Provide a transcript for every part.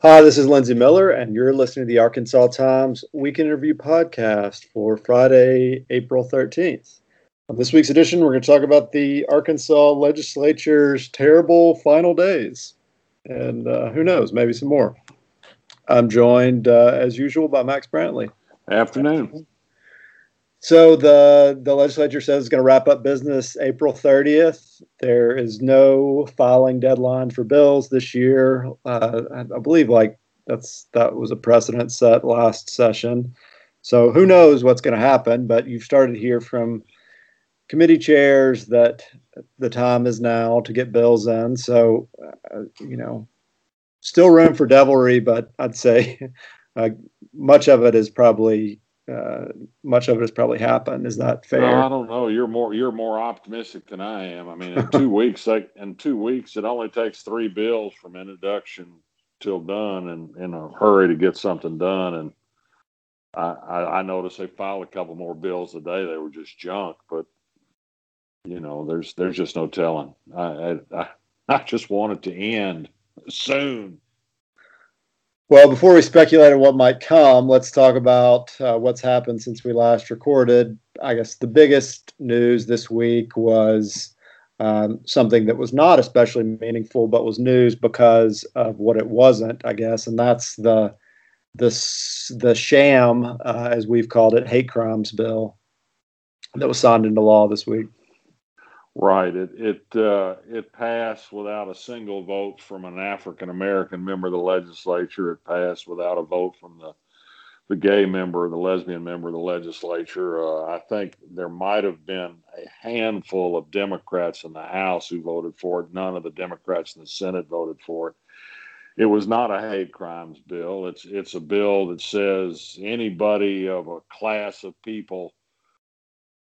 Hi, this is Lindsey Millar, and you're listening to the Arkansas Times Weekend Interview podcast for Friday, April 13th. On this week's edition, we're going to talk about the Arkansas legislature's terrible final days. And uh, who knows, maybe some more. I'm joined, uh, as usual, by Max Brantley. Afternoon. So the the legislature says it's going to wrap up business April 30th. There is no filing deadline for bills this year. Uh, I believe like that's that was a precedent set last session. So who knows what's going to happen? But you've started to hear from committee chairs that the time is now to get bills in. So uh, you know, still room for devilry, but I'd say uh, much of it is probably uh, much of it has probably happened. Is that fair? I don't know. You're more you're more optimistic than I am. I mean, in two weeks, like in two weeks, it only takes three bills from introduction till done, and in a hurry to get something done. And I, I, I noticed they filed a couple more bills today. They were just junk, but you know, there's there's just no telling. I I, I just want it to end soon. Well, before we speculate on what might come, let's talk about uh, what's happened since we last recorded. I guess the biggest news this week was um, something that was not especially meaningful, but was news because of what it wasn't, I guess, and that's the the the sham, uh, as we've called it, hate crimes bill that was signed into law this week. Right. It it uh, it passed without a single vote from an African American member of the legislature. It passed without a vote from the the gay member, the lesbian member of the legislature. Uh, I think there might have been a handful of Democrats in the House who voted for it. None of the Democrats in the Senate voted for it. It was not a hate crimes bill. It's it's a bill that says anybody of a class of people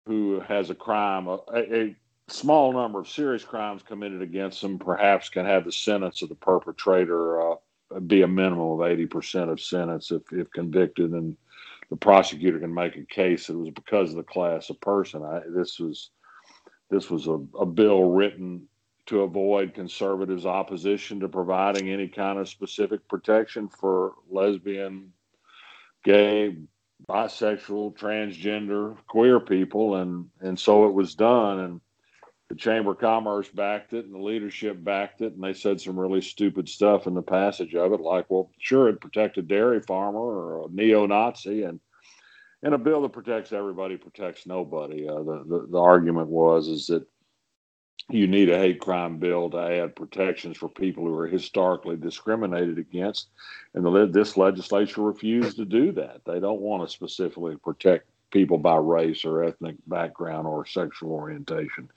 who has a crime, a, a small number of serious crimes committed against them perhaps can have the sentence of the perpetrator uh, be a minimum of 80% of sentence if, if convicted and the prosecutor can make a case that it was because of the class of person. I, this was this was a, a bill written to avoid conservatives opposition to providing any kind of specific protection for lesbian gay bisexual transgender queer people and and so it was done and the Chamber of Commerce backed it and the leadership backed it, and they said some really stupid stuff in the passage of it, like, well, sure, it protects a dairy farmer or a neo-Nazi, and and a bill that protects everybody protects nobody. Uh, the, the the argument was is that you need a hate crime bill to add protections for people who are historically discriminated against, and the, this legislature refused to do that. They don't want to specifically protect people by race or ethnic background or sexual orientation,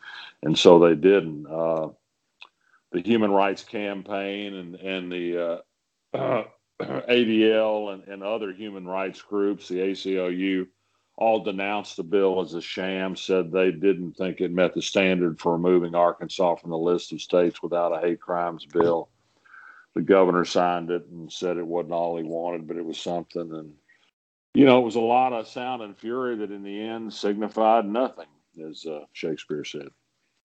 and so they didn't. Uh, the Human Rights Campaign and and the uh, ADL and, and other human rights groups, the ACLU, all denounced the bill as a sham. Said they didn't think it met the standard for removing Arkansas from the list of states without a hate crimes bill. The governor signed it and said it wasn't all he wanted, but it was something. And you know, it was a lot of sound and fury that in the end signified nothing, as uh, Shakespeare said.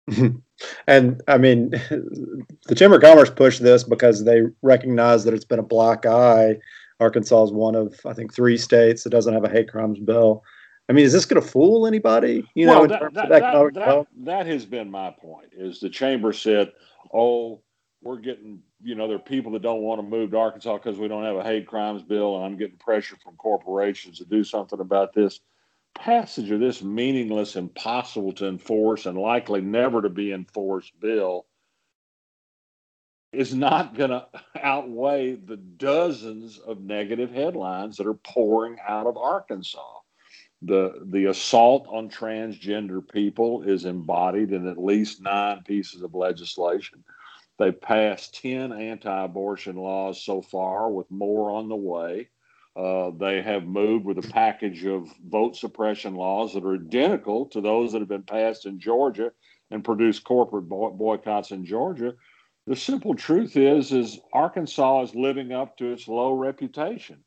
and I mean, the Chamber of Commerce pushed this because they recognize that it's been a black eye. Arkansas is one of, I think, three states that doesn't have a hate crimes bill. I mean, is this going to fool anybody? You well, know, that, that, that, that, that has been my point. Is the chamber said, "Oh, we're getting, you know, there are people that don't want to move to Arkansas because we don't have a hate crimes bill, and I'm getting pressure from corporations to do something about this. Passage of this meaningless, impossible to enforce, and likely never to be enforced bill is not going to outweigh the dozens of negative headlines that are pouring out of Arkansas. The, the assault on transgender people is embodied in at least nine pieces of legislation. They've passed 10 anti abortion laws so far, with more on the way. Uh, they have moved with a package of vote suppression laws that are identical to those that have been passed in Georgia and produced corporate boy- boycotts in Georgia. The simple truth is, is Arkansas is living up to its low reputation.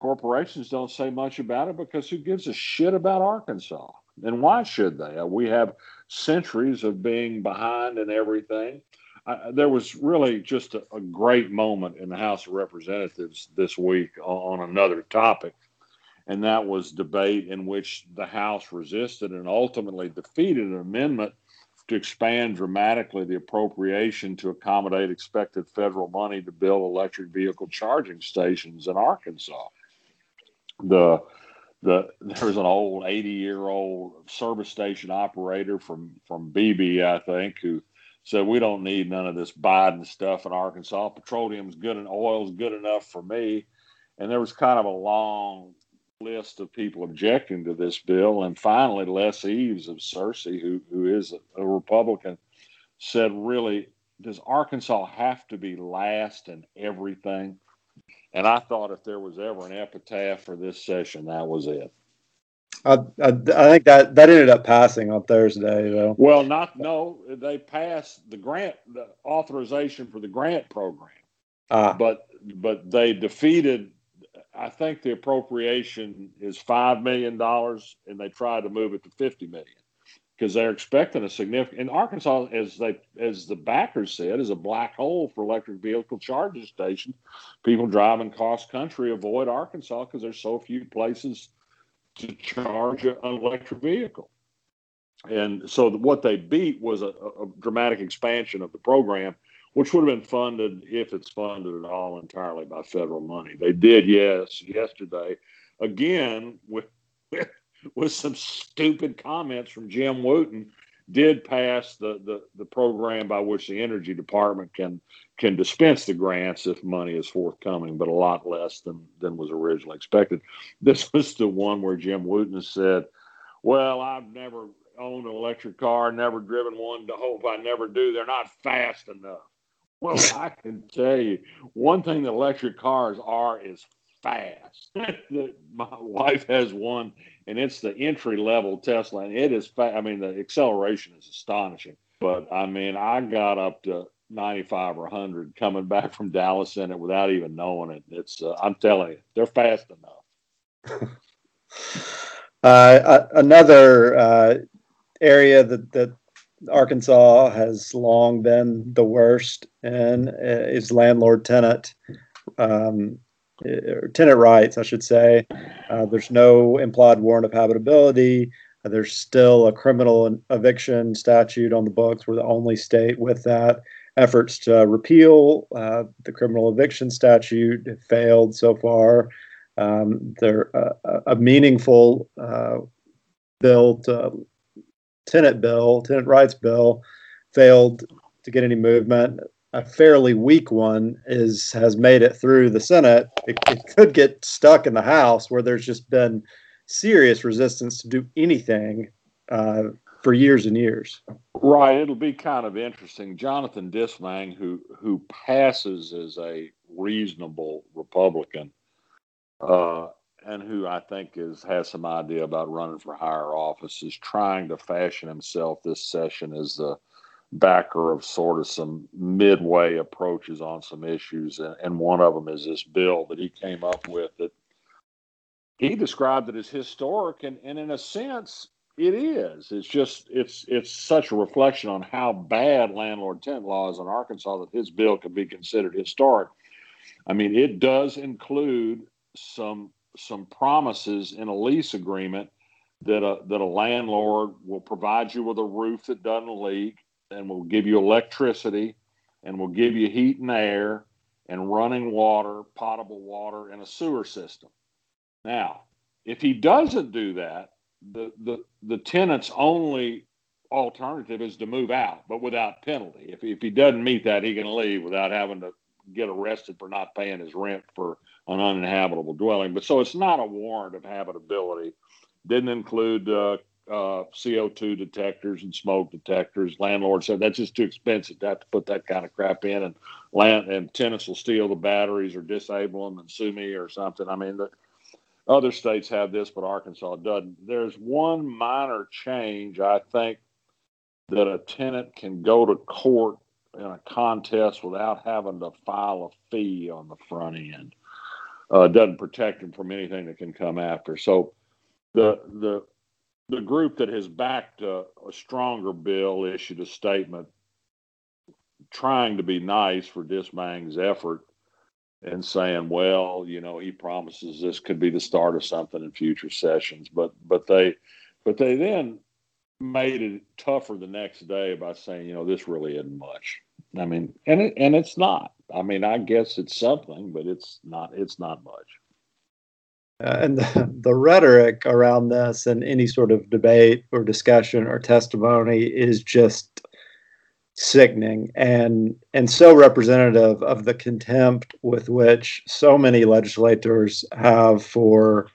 Corporations don't say much about it because who gives a shit about Arkansas? And why should they? Uh, we have centuries of being behind in everything. I, there was really just a, a, great moment in the House of Representatives this week on, on another topic, and that was debate in which the House resisted and ultimately defeated an amendment to expand dramatically the appropriation to accommodate expected federal money to build electric vehicle charging stations in Arkansas. The the there's an old 80 year old service station operator from from Beebe, I think, who said we don't need none of this Biden stuff in Arkansas. Petroleum's good and oil's good enough for me. And there was kind of a long list of people objecting to this bill. And finally, Les Eaves of Searcy, who, who is a Republican, said, Really, does Arkansas have to be last in everything? And I thought if there was ever an epitaph for this session, that was it. I, I, I, think that that ended up passing on Thursday, though. Well, not no, they passed the grant, the authorization for the grant program, ah. but but they defeated I think the appropriation is five million dollars, and they tried to move it to fifty million because they're expecting a significant. And Arkansas, as they as the backers said, is a black hole for electric vehicle charging stations. People driving cross country avoid Arkansas because there's so few places to charge an electric vehicle. And so what they beat was a, a dramatic expansion of the program which would have been funded if it's funded at all entirely by federal money. They did, yes, yesterday, again with with some stupid comments from Jim Wooten, did pass the, the the program by which the Energy Department can can dispense the grants if money is forthcoming, but a lot less than than was originally expected. This was the one where Jim Wooten said, "Well, I've never." owned an electric car, never driven one, to hope I never do. They're not fast enough. Well, I can tell you one thing that electric cars are is fast. My wife has one, and it's the entry level Tesla, and it is. I mean, the acceleration is astonishing. But I mean, I got up to 95 or 100 coming back from Dallas in it without even knowing it. It's, uh, I'm telling you, they're fast enough. uh, another uh, area that, that Arkansas has long been the worst in is landlord tenant um, tenant rights, I should say. Uh, there's no implied warrant of habitability. Uh, there's still a criminal eviction statute on the books. We're the only state with that. Efforts to repeal uh, the criminal eviction statute failed so far. Um, there uh, a meaningful uh, bill to tenant bill, tenant rights bill, failed to get any movement. A fairly weak one is has made it through the Senate. It, it could get stuck in the House, where there's just been serious resistance to do anything uh, for years and years. Right. It'll be kind of interesting. Jonathan Dismang, who who passes as a reasonable Republican, uh, and who I think is has some idea about running for higher office, is trying to fashion himself this session as the backer of sort of some midway approaches on some issues, and, and one of them is this bill that he came up with that he described it as historic, and, and in a sense, it is. It's just it's it's such a reflection on how bad landlord tenant law is in Arkansas that his bill could be considered historic. I mean, it does include some some promises in a lease agreement that a that a landlord will provide you with a roof that doesn't leak and we'll give you electricity and we'll give you heat and air and running water, potable water, and a sewer system. Now, if he doesn't do that, the the, the tenant's only alternative is to move out, but without penalty. If, if he doesn't meet that, he can leave without having to get arrested for not paying his rent for an uninhabitable dwelling. But so it's not a warrant of habitability. Didn't include uh, uh, CO2 detectors and smoke detectors. Landlord said that's just too expensive to have to put that kind of crap in, and land and tenants will steal the batteries or disable them and sue me or something. I mean, the, other states have this, but Arkansas doesn't. There's one minor change I think that a tenant can go to court in a contest without having to file a fee on the front end uh, doesn't protect them from anything that can come after. So the the the group that has backed a, a stronger bill issued a statement trying to be nice for Dismang's effort and saying, well, you know, he promises this could be the start of something in future sessions, but but they but they then made it tougher the next day by saying, you know, this really isn't much. I mean, and it, and it's not. I mean, I guess it's something, but it's not. It's not much. Uh, and the, the rhetoric around this and any sort of debate or discussion or testimony is just sickening and and so representative of the contempt with which so many legislators have for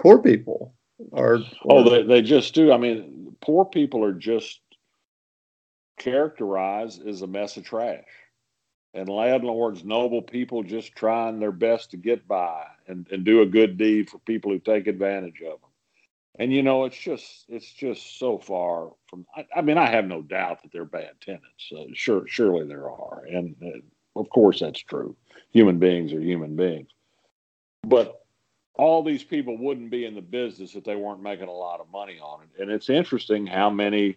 poor people. Or, or oh they, they just do. I mean poor people are just characterized as a mess of trash and landlords noble people just trying their best to get by and, and do a good deed for people who take advantage of them and you know, it's just it's just so far from. I, I mean, I have no doubt that they're bad tenants. Uh, sure, surely there are, and uh, of course that's true. Human beings are human beings, but all these people wouldn't be in the business if they weren't making a lot of money on it. And it's interesting how many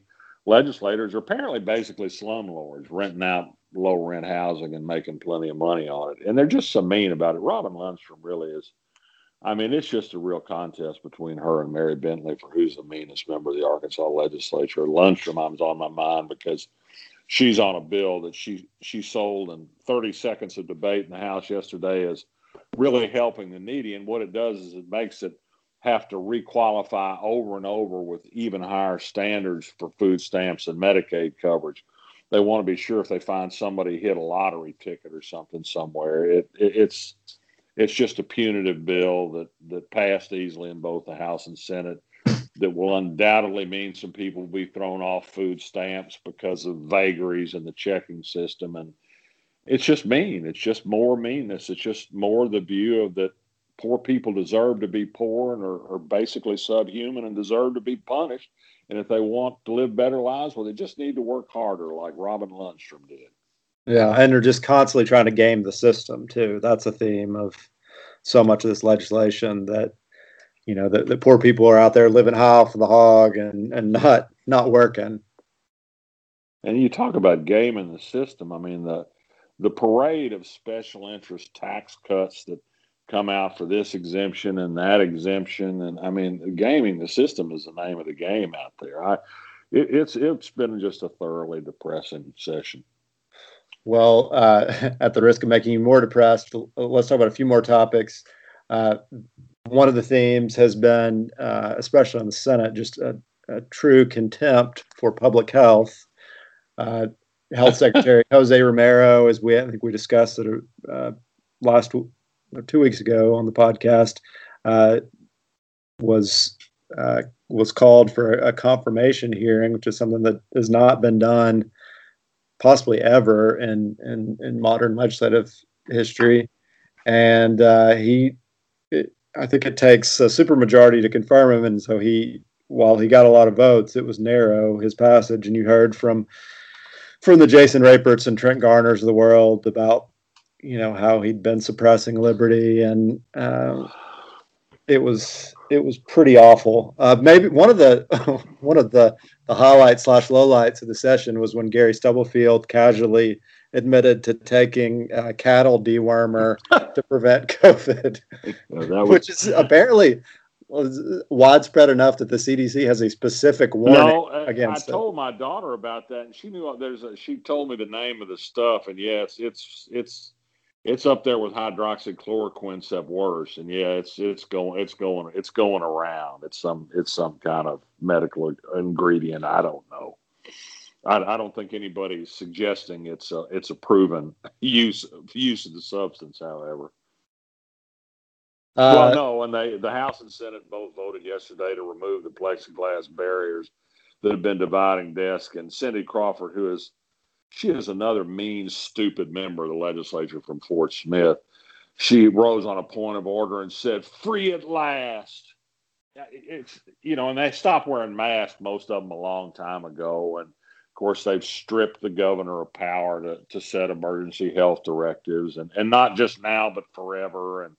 legislators are apparently basically slumlords, renting out low rent housing and making plenty of money on it. And they're just so mean about it. Robin Lundstrom really is I mean, it's just a real contest between her and Mary Bentley for who's the meanest member of the Arkansas legislature. Lundstrom, I was on my mind because she's on a bill that she she sold in 30 seconds of debate in the House yesterday as really helping the needy. And what it does is it makes it have to requalify over and over with even higher standards for food stamps and Medicaid coverage. They want to be sure if they find somebody hit a lottery ticket or something somewhere. It, it it's it's just a punitive bill that that passed easily in both the House and Senate that will undoubtedly mean some people will be thrown off food stamps because of vagaries in the checking system and it's just mean it's just more meanness it's just more the view of that poor people deserve to be poor and are, are basically subhuman and deserve to be punished and if they want to live better lives well they just need to work harder like robin lundstrom did yeah, and they're just constantly trying to game the system too. That's a theme of so much of this legislation that you know the, the poor people are out there living high off of the hog and and not not working. And you talk about gaming the system. I mean the the parade of special interest tax cuts that come out for this exemption and that exemption, and I mean gaming the system is the name of the game out there. I it, it's it's been just a thoroughly depressing session. Well, uh, at the risk of making you more depressed, let's talk about a few more topics. Uh, one of the themes has been, uh, especially in the Senate, just a, a, true contempt for public health. Uh, health Secretary Jose Romero, as we I think we discussed it uh, last two weeks ago on the podcast, uh, was was called for a confirmation hearing, which is something that has not been done possibly ever in in, in modern legislative history. And uh, he, it, I think it takes a supermajority to confirm him. And so he, while he got a lot of votes, it was narrow his passage. And you heard from from the Jason Raperts and Trent Garners of the world about you know how he'd been suppressing liberty and uh, it was it was pretty awful. Uh, maybe one of the one of the the highlights slash lowlights of the session was when Gary Stubblefield casually admitted to taking uh, cattle dewormer to prevent COVID, was... which is apparently widespread enough that the CDC has a specific warning no, against I told my daughter about that, and she knew there's a, she told me the name of the stuff, and yes, it's it's it's up there with hydroxychloroquine except worse. And yeah it's it's going it's going it's going around. It's some it's some kind of medical ingredient. I don't know. I, I don't think anybody's suggesting it's a it's a proven use use of the substance however. Uh, well no and they the house and senate both voted yesterday to remove the plexiglass barriers that have been dividing desk and cindy crawford who is she is another mean, stupid member of the legislature from Fort Smith. She rose on a point of order and said, "Free at last." It's you know, and they stopped wearing masks, most of them, a long time ago, and of course they've stripped the governor of power to, to set emergency health directives, and and not just now, but forever, and.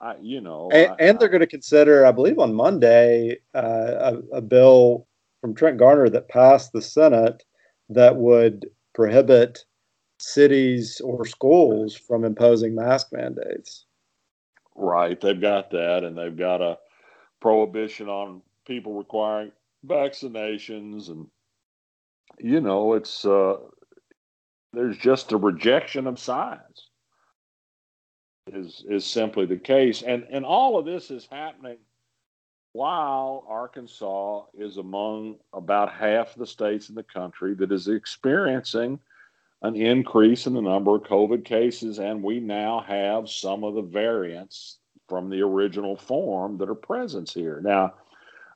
I, you know, and, I, and they're going to consider, I believe, on Monday, uh, a, a bill from Trent Garner that passed the Senate that would prohibit cities or schools from imposing mask mandates. Right, they've got that, and they've got a prohibition on people requiring vaccinations, and you know, it's uh, there's just a rejection of science. Is is simply the case, and and all of this is happening while Arkansas is among about half the states in the country that is experiencing an increase in the number of COVID cases, and we now have some of the variants from the original form that are present here. Now,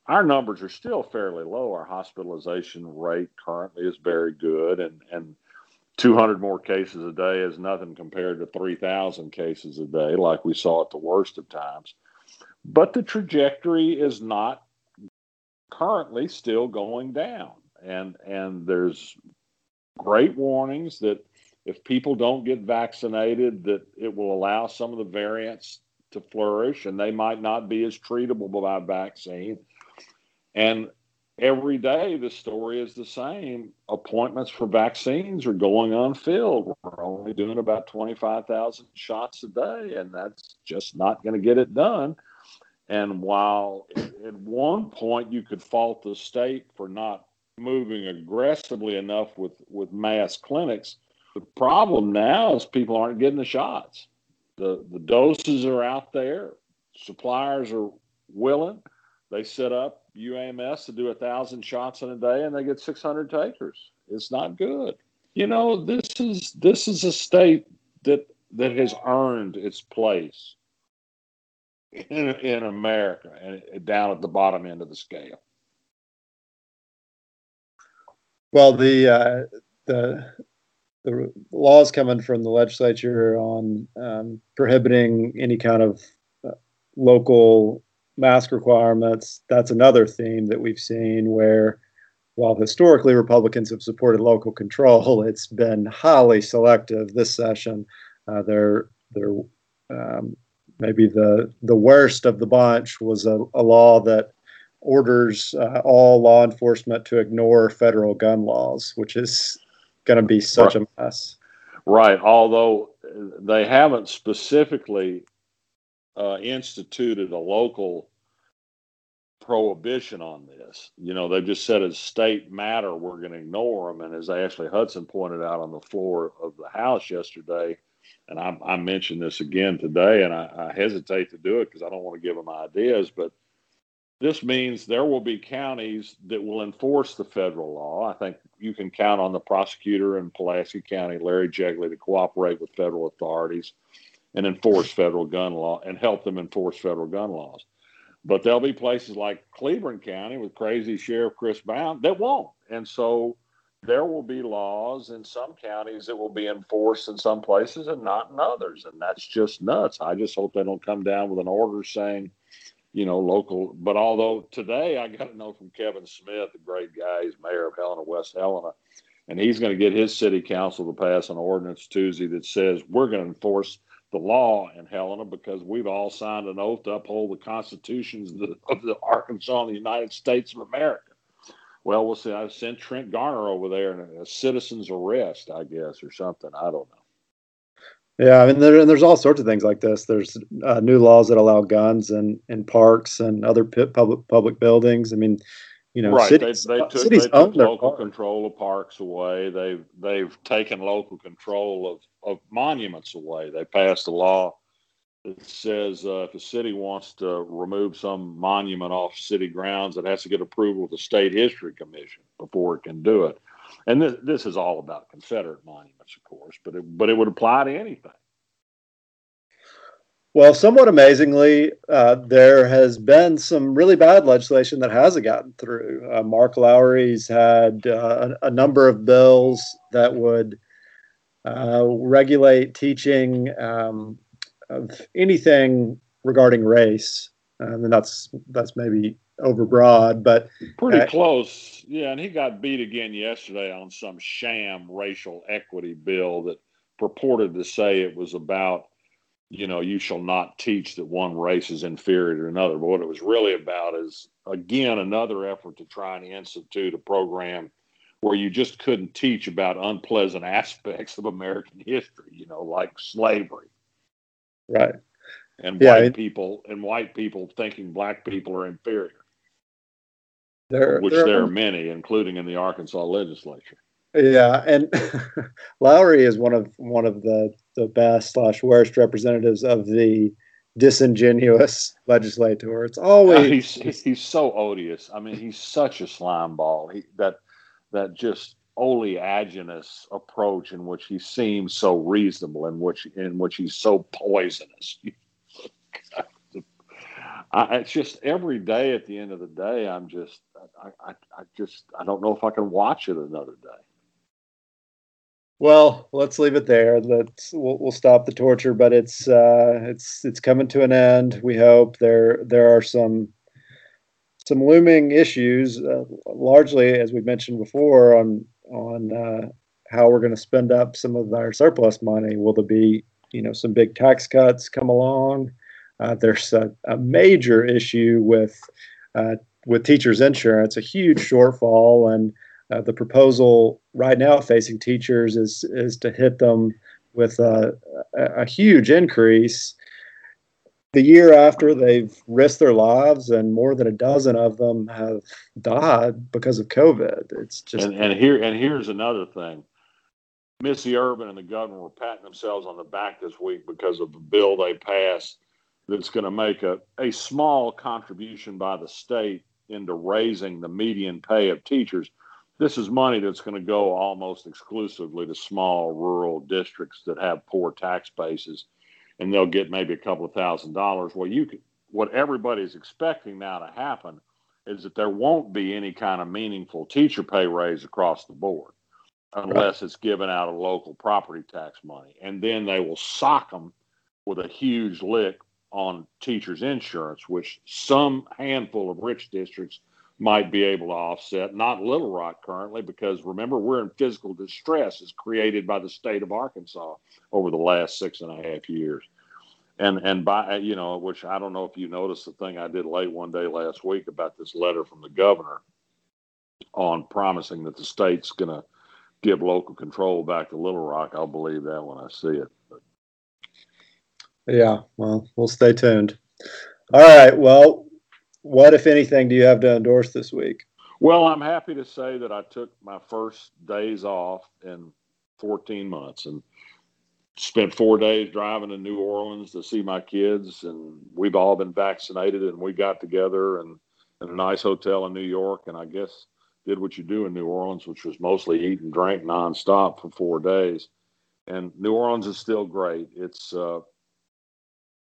our numbers are still fairly low. Our hospitalization rate currently is very good, and, and 200 more cases a day is nothing compared to 3,000 cases a day, like we saw at the worst of times. But the trajectory is not currently still going down, and and there's great warnings that if people don't get vaccinated, that it will allow some of the variants to flourish, and they might not be as treatable by vaccine. And every day the story is the same. Appointments for vaccines are going unfilled. We're only doing about 25,000 shots a day, and that's just not going to get it done. And while at one point you could fault the state for not moving aggressively enough with with mass clinics. The problem now is people aren't getting the shots. The the doses are out there. Suppliers are willing. They set up UAMS to do a thousand shots in a day, and they get 600 takers. It's not good. You know, this is this is a state that that has earned its place in, in America and down at the bottom end of the scale. Well, the uh, the the laws coming from the legislature on um, prohibiting any kind of uh, local mask requirements. That's another theme that we've seen where, while historically Republicans have supported local control, it's been highly selective this session. Uh, they're they're um, maybe the the worst of the bunch was a, a law that orders uh, all law enforcement to ignore federal gun laws, which is going to be such right. a mess. Right. Although they haven't specifically uh, instituted a local prohibition on this. You know, they've just said as state matter, we're going to ignore them. And as Ashley Hudson pointed out on the floor of the House yesterday, and I, I mentioned this again today, and I, I hesitate to do it because I don't want to give them ideas, but – this means there will be counties that will enforce the federal law. I think you can count on the prosecutor in Pulaski County, Larry Jegley, to cooperate with federal authorities and enforce federal gun law and help them enforce federal gun laws. But there'll be places like Cleveland County with crazy Sheriff Chris Brown that won't. And so there will be laws in some counties that will be enforced in some places and not in others. And that's just nuts. I just hope they don't come down with an order saying, you know, local. But although today I got to know from Kevin Smith, a great guy, he's mayor of Helena, West Helena, and he's going to get his city council to pass an ordinance Tuesday that says we're going to enforce the law in Helena because we've all signed an oath to uphold the constitutions of the, of the Arkansas and the United States of America. Well, we'll see. I sent Trent Garner over there and a citizen's arrest, I guess, or something. I don't know. Yeah, I mean, there, and there's all sorts of things like this. There's uh, new laws that allow guns in, in parks and other public public buildings. I mean, you know, right? Cities, they, they took, cities they took local control of parks away. They've they've taken local control of, of monuments away. They passed a law that says uh, if a city wants to remove some monument off city grounds, it has to get approval of the State History Commission before it can do it. And this, this is all about Confederate monuments, of course, but it, but it would apply to anything. Well, somewhat amazingly, uh, there has been some really bad legislation that hasn't gotten through. Uh, Mark Lowery's had uh, a, number of bills that would uh, regulate teaching um, of anything regarding race, and that's that's maybe overbroad, but pretty uh, close. Yeah, and he got beat again yesterday on some sham racial equity bill that purported to say it was about, you know, you shall not teach that one race is inferior to another. But what it was really about is, again, another effort to try and institute a program where you just couldn't teach about unpleasant aspects of American history, you know, like slavery. Right. And yeah, white it, people and white people thinking black people are inferior. There, which there, there are many, including in the Arkansas legislature. Yeah, and Lowery is one of one of the the best slash worst representatives of the disingenuous legislator. It's always he's he's so odious. I mean, he's such a slime ball. He, that that just oleaginous approach in which he seems so reasonable, in which in which he's so poisonous. I, it's just every day. At the end of the day, I'm just I, I, I just I don't know if I can watch it another day. Well, let's leave it there. Let's we'll, we'll stop the torture, but it's uh, it's it's coming to an end. We hope there there are some some looming issues, uh, largely as we mentioned before, on on uh, how we're going to spend up some of our surplus money. Will there be you know some big tax cuts come along? Uh, there's a, a, major issue with uh, with teachers' insurance, a huge shortfall, and uh, the proposal right now facing teachers is is to hit them with a, a, huge increase. The year after they've risked their lives, and more than a dozen of them have died because of COVID. It's just and, and here and here's another thing. Missy Irvin and the governor were patting themselves on the back this week because of the bill they passed that's going to make a, a small contribution by the state into raising the median pay of teachers this is money that's going to go almost exclusively to small rural districts that have poor tax bases, and they'll get maybe a couple of thousand dollars. Well, you could, what everybody's expecting now to happen is that there won't be any kind of meaningful teacher pay raise across the board unless it's given out of local property tax money, and then they will sock them with a huge lick on teachers' insurance, which some handful of rich districts might be able to offset. Not Little Rock currently, because remember, we're in physical distress as created by the state of Arkansas over the last six and a half years. And and by uh, you know, which I don't know if you noticed the thing I did late one day last week about this letter from the governor on promising that the state's going to give local control back to Little Rock. I'll believe that when I see it. But. Yeah, well, we'll stay tuned. All right. Well, what, if anything, do you have to endorse this week? Well, I'm happy to say that I took my first days off in 14 months and spent four days driving to New Orleans to see my kids. And we've all been vaccinated and we got together and in a nice hotel in New York. And I guess did what you do in New Orleans, which was mostly eat and drink nonstop for four days. And New Orleans is still great. It's, uh,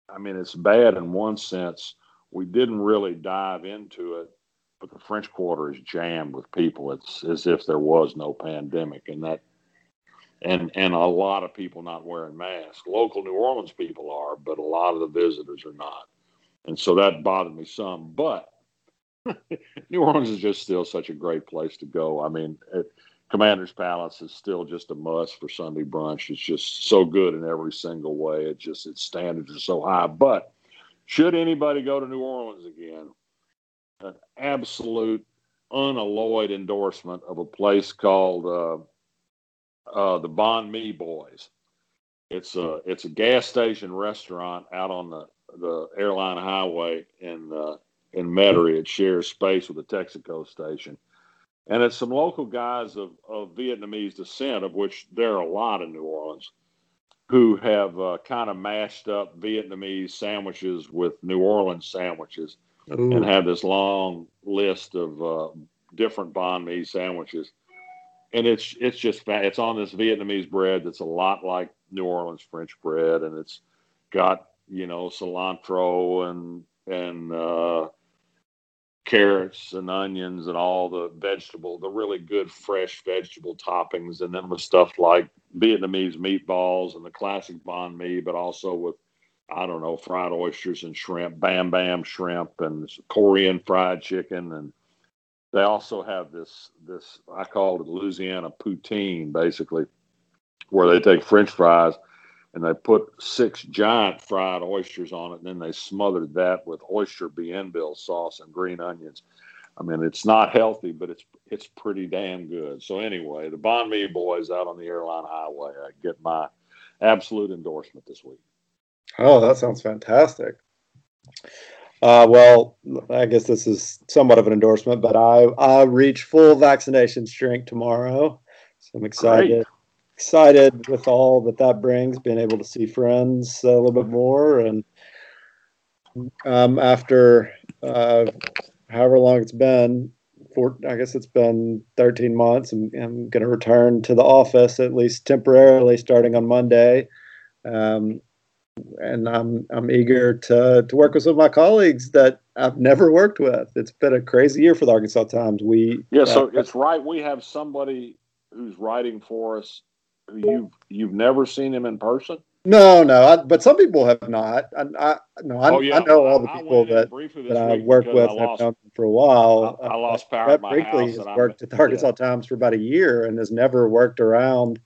I mean, it's bad in one sense we didn't really dive into it, but the French Quarter is jammed with people. It's as if there was no pandemic, and that and and a lot of people not wearing masks. Local New Orleans people are, but a lot of the visitors are not, and so that bothered me some. But New Orleans is just still such a great place to go. I mean, it, Commander's Palace is still just a must for Sunday brunch. It's just so good in every single way. It just its standards are so high, but should anybody go to New Orleans again, an absolute unalloyed endorsement of a place called uh, uh, the Banh Mi Boys. It's a it's a gas station restaurant out on the the airline highway in uh, in Metairie. It shares space with the Texaco station, and it's some local guys of, of Vietnamese descent, of which there are a lot in New Orleans who have uh, kind of mashed up Vietnamese sandwiches with New Orleans sandwiches Ooh. and have this long list of uh, different banh mi sandwiches. And it's it's just it's on this Vietnamese bread that's a lot like New Orleans French bread, and it's got you know cilantro and and uh, carrots and onions and all the vegetable, the really good fresh vegetable toppings, and then with stuff like Vietnamese meatballs and the classic banh mi, but also with I don't know fried oysters and shrimp, bam bam shrimp, and Korean fried chicken, and they also have this this I call it Louisiana poutine, basically, where they take French fries and they put six giant fried oysters on it, and then they smothered that with oyster bienville sauce and green onions. I mean, it's not healthy, but it's it's pretty damn good. So anyway, the Banh Mi boys out on the airline highway, I get my absolute endorsement this week. Oh, that sounds fantastic. Uh, well, I guess this is somewhat of an endorsement, but I I reach full vaccination strength tomorrow, so I'm excited. Great. Excited with all that that brings, being able to see friends a little bit more, and um, after uh, however long it's been, for I guess it's been 13 months. I'm, I'm going to return to the office at least temporarily, starting on Monday. Um, and I'm I'm eager to to work with some of my colleagues that I've never worked with. It's been a crazy year for the Arkansas Times. We yeah, so uh, it's right. We have somebody who's writing for us who you've you've never seen him in person. No, no, I, but some people have not. I, I no, I, oh, yeah. I know all the people that, that I work with. I've known for a while. I, lost power uh, Brett Brinkley has worked at the Arkansas yeah. Times for about a year and has never worked around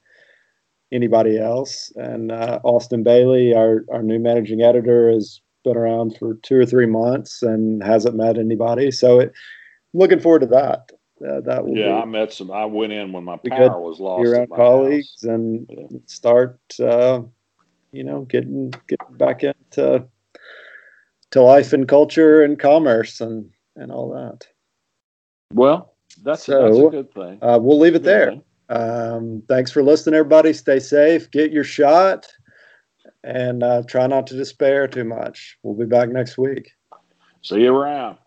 anybody else. And uh, Austin Bailey, our our new managing editor, has been around for two or three months and hasn't met anybody. So, it, looking forward to that. Uh, that will yeah, I met some. I went in when my power was lost. Your colleagues house. and yeah. start, uh, you know, getting getting back into to life and culture and commerce and and all that. Well, that's, so, that's a good thing. Uh, we'll leave it there. Um, thanks for listening, everybody. Stay safe. Get your shot, and uh, try not to despair too much. We'll be back next week. See you around.